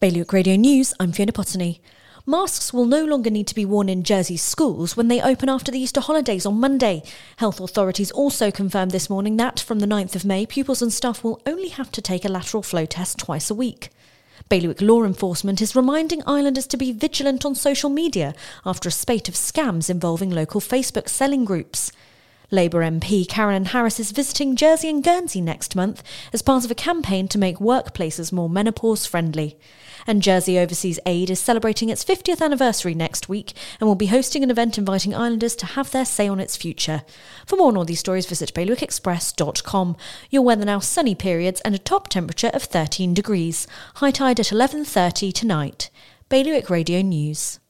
Bailiwick Radio News, I'm Fiona Potney. Masks will no longer need to be worn in Jersey's schools when they open after the Easter holidays on Monday. Health authorities also confirmed this morning that from the 9th of May, pupils and staff will only have to take a lateral flow test twice a week. Bailiwick law enforcement is reminding islanders to be vigilant on social media after a spate of scams involving local Facebook selling groups. Labour MP Carolyn Harris is visiting Jersey and Guernsey next month as part of a campaign to make workplaces more menopause friendly. And Jersey Overseas Aid is celebrating its 50th anniversary next week and will be hosting an event inviting islanders to have their say on its future. For more on all these stories, visit bailiwickexpress.com. Your weather now sunny periods and a top temperature of 13 degrees. High tide at 11.30 tonight. Bailiwick Radio News.